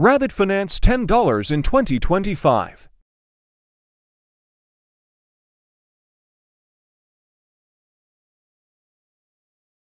Rabbit Finance $10 in 2025.